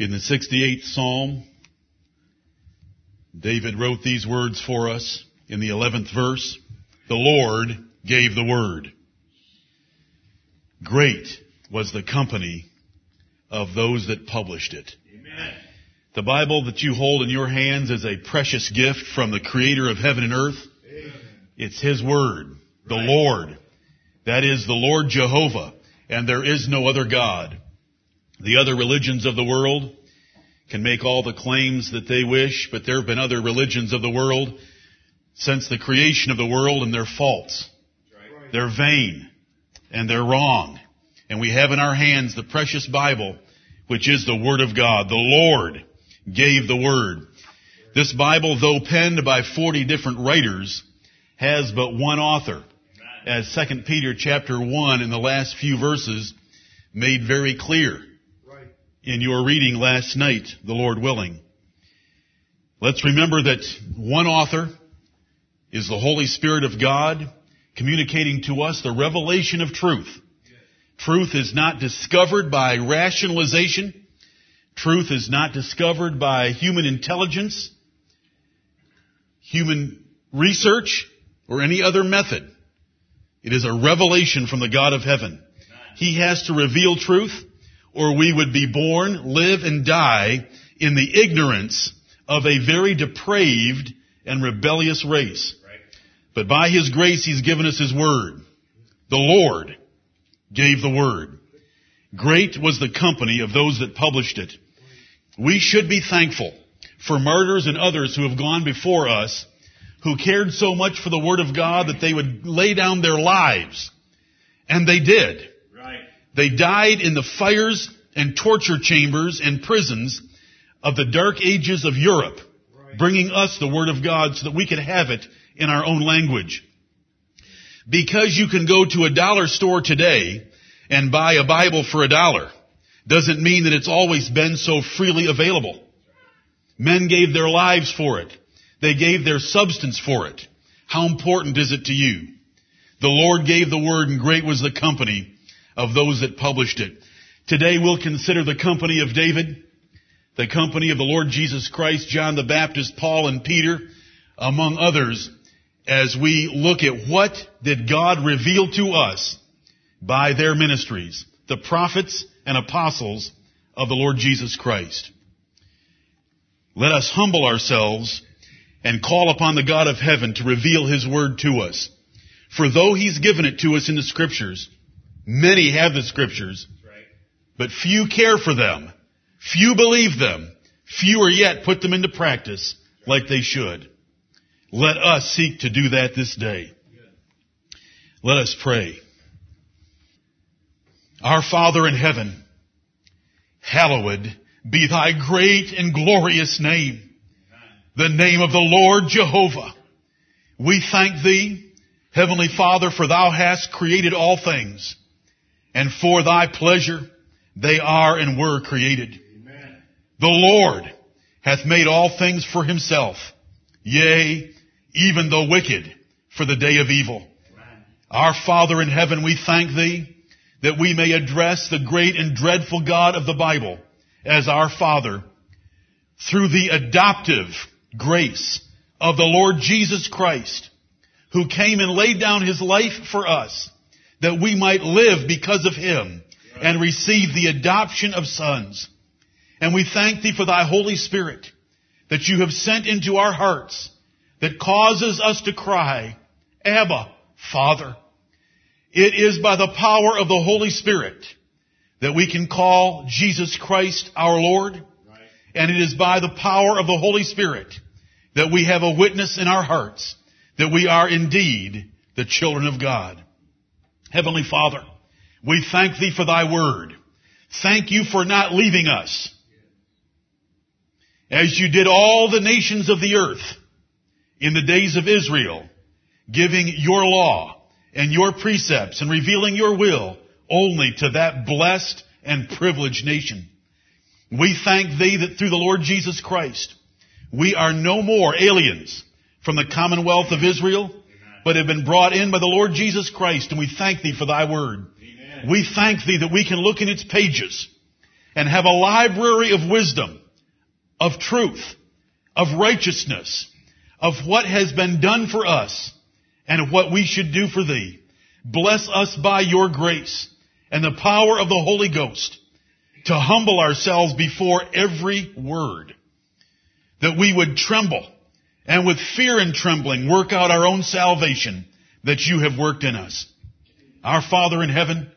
In the 68th Psalm, David wrote these words for us in the 11th verse. The Lord gave the word. Great was the company of those that published it. Amen. The Bible that you hold in your hands is a precious gift from the creator of heaven and earth. Amen. It's His word. The right. Lord. That is the Lord Jehovah. And there is no other God. The other religions of the world can make all the claims that they wish, but there have been other religions of the world since the creation of the world and they're false. They're vain and they're wrong. And we have in our hands the precious Bible, which is the Word of God. The Lord gave the Word. This Bible, though penned by 40 different writers, has but one author. As 2 Peter chapter 1 in the last few verses made very clear in your reading last night, the Lord willing. Let's remember that one author is the Holy Spirit of God communicating to us the revelation of truth. Truth is not discovered by rationalization. Truth is not discovered by human intelligence, human research, or any other method. It is a revelation from the God of heaven. He has to reveal truth or we would be born, live, and die in the ignorance of a very depraved and rebellious race. But by His grace, He's given us His Word. The Lord gave the Word. Great was the company of those that published it. We should be thankful for martyrs and others who have gone before us who cared so much for the Word of God that they would lay down their lives. And they did. They died in the fires and torture chambers and prisons of the dark ages of Europe, bringing us the Word of God so that we could have it in our own language. Because you can go to a dollar store today and buy a Bible for a dollar doesn't mean that it's always been so freely available. Men gave their lives for it. They gave their substance for it. How important is it to you? The Lord gave the word and great was the company of those that published it. Today we'll consider the company of David, the company of the Lord Jesus Christ, John the Baptist, Paul and Peter, among others, as we look at what did God reveal to us by their ministries, the prophets and apostles of the Lord Jesus Christ. Let us humble ourselves and call upon the God of heaven to reveal His word to us. For though He's given it to us in the scriptures, Many have the scriptures, but few care for them. Few believe them. Fewer yet put them into practice like they should. Let us seek to do that this day. Let us pray. Our Father in heaven, hallowed be thy great and glorious name, the name of the Lord Jehovah. We thank thee, Heavenly Father, for thou hast created all things and for thy pleasure they are and were created. Amen. The Lord hath made all things for himself, yea, even the wicked for the day of evil. Amen. Our Father in heaven, we thank thee that we may address the great and dreadful God of the Bible as our Father through the adoptive grace of the Lord Jesus Christ, who came and laid down his life for us that we might live because of him and receive the adoption of sons. And we thank thee for thy Holy Spirit that you have sent into our hearts that causes us to cry, Abba, Father. It is by the power of the Holy Spirit that we can call Jesus Christ our Lord. And it is by the power of the Holy Spirit that we have a witness in our hearts that we are indeed the children of God. Heavenly Father, we thank Thee for Thy Word. Thank You for not leaving us. As You did all the nations of the earth in the days of Israel, giving Your law and Your precepts and revealing Your will only to that blessed and privileged nation. We thank Thee that through the Lord Jesus Christ, we are no more aliens from the commonwealth of Israel, but have been brought in by the Lord Jesus Christ, and we thank Thee for Thy Word. Amen. We thank Thee that we can look in its pages and have a library of wisdom, of truth, of righteousness, of what has been done for us, and of what we should do for thee. Bless us by your grace and the power of the Holy Ghost to humble ourselves before every word, that we would tremble and with fear and trembling work out our own salvation that you have worked in us. Our Father in heaven,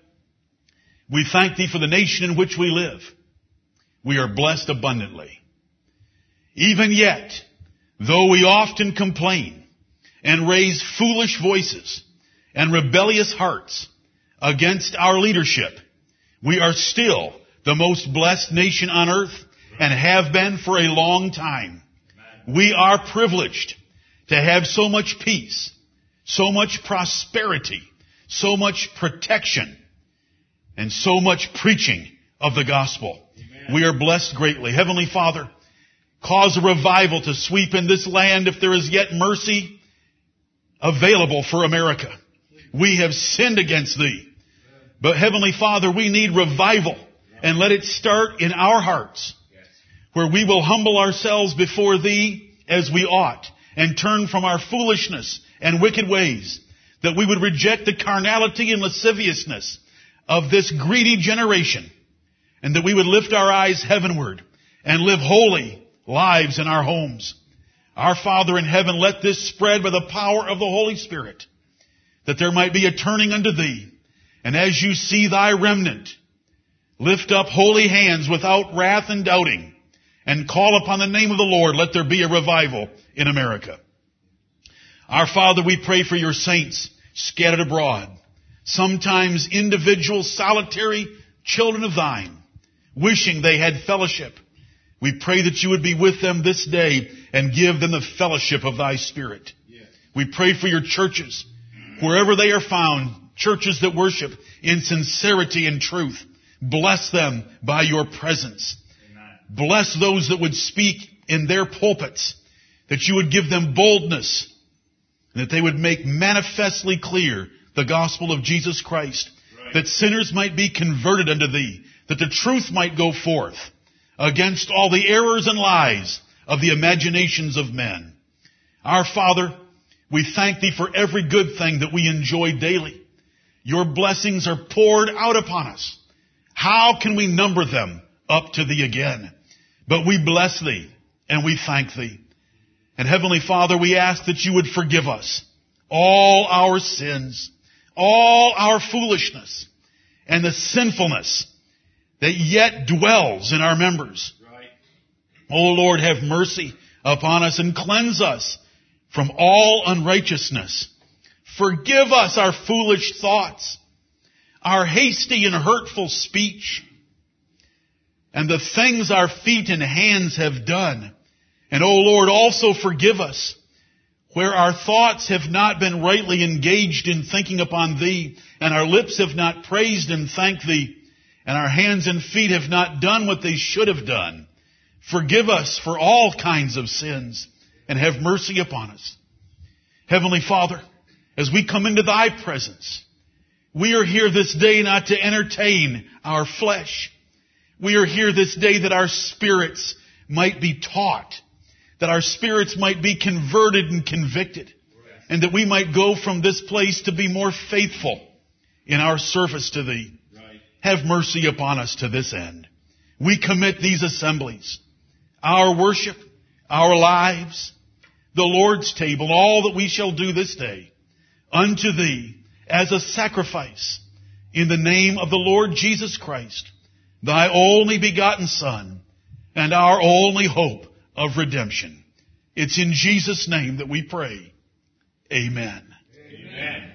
we thank thee for the nation in which we live. We are blessed abundantly. Even yet, though we often complain and raise foolish voices and rebellious hearts against our leadership, we are still the most blessed nation on earth and have been for a long time. We are privileged to have so much peace, so much prosperity, so much protection, and so much preaching of the gospel. Amen. We are blessed greatly. Heavenly Father, cause a revival to sweep in this land if there is yet mercy available for America. We have sinned against thee. But Heavenly Father, we need revival and let it start in our hearts where we will humble ourselves before thee as we ought and turn from our foolishness and wicked ways that we would reject the carnality and lasciviousness of this greedy generation and that we would lift our eyes heavenward and live holy lives in our homes. Our Father in heaven, let this spread by the power of the Holy Spirit that there might be a turning unto thee. And as you see thy remnant, lift up holy hands without wrath and doubting and call upon the name of the Lord. Let there be a revival in America. Our Father, we pray for your saints scattered abroad, sometimes individual solitary children of thine, wishing they had fellowship. We pray that you would be with them this day and give them the fellowship of thy spirit. We pray for your churches, wherever they are found, churches that worship in sincerity and truth. Bless them by your presence. Bless those that would speak in their pulpits, that you would give them boldness, and that they would make manifestly clear the gospel of Jesus Christ, right. that sinners might be converted unto thee, that the truth might go forth against all the errors and lies of the imaginations of men. Our Father, we thank thee for every good thing that we enjoy daily. Your blessings are poured out upon us. How can we number them up to thee again? But we bless thee and we thank thee. And Heavenly Father, we ask that you would forgive us all our sins, all our foolishness, and the sinfulness that yet dwells in our members. Right. Oh Lord, have mercy upon us and cleanse us from all unrighteousness. Forgive us our foolish thoughts, our hasty and hurtful speech, and the things our feet and hands have done. And, O oh Lord, also forgive us where our thoughts have not been rightly engaged in thinking upon Thee, and our lips have not praised and thanked Thee, and our hands and feet have not done what they should have done. Forgive us for all kinds of sins, and have mercy upon us. Heavenly Father, as we come into thy presence, we are here this day not to entertain our flesh. We are here this day that our spirits might be taught, that our spirits might be converted and convicted, and that we might go from this place to be more faithful in our service to thee. Have mercy upon us to this end. We commit these assemblies, our worship, our lives, the Lord's table, all that we shall do this day unto thee as a sacrifice in the name of the Lord Jesus Christ, thy only begotten Son, and our only hope of redemption. It's in Jesus' name that we pray. Amen. Amen.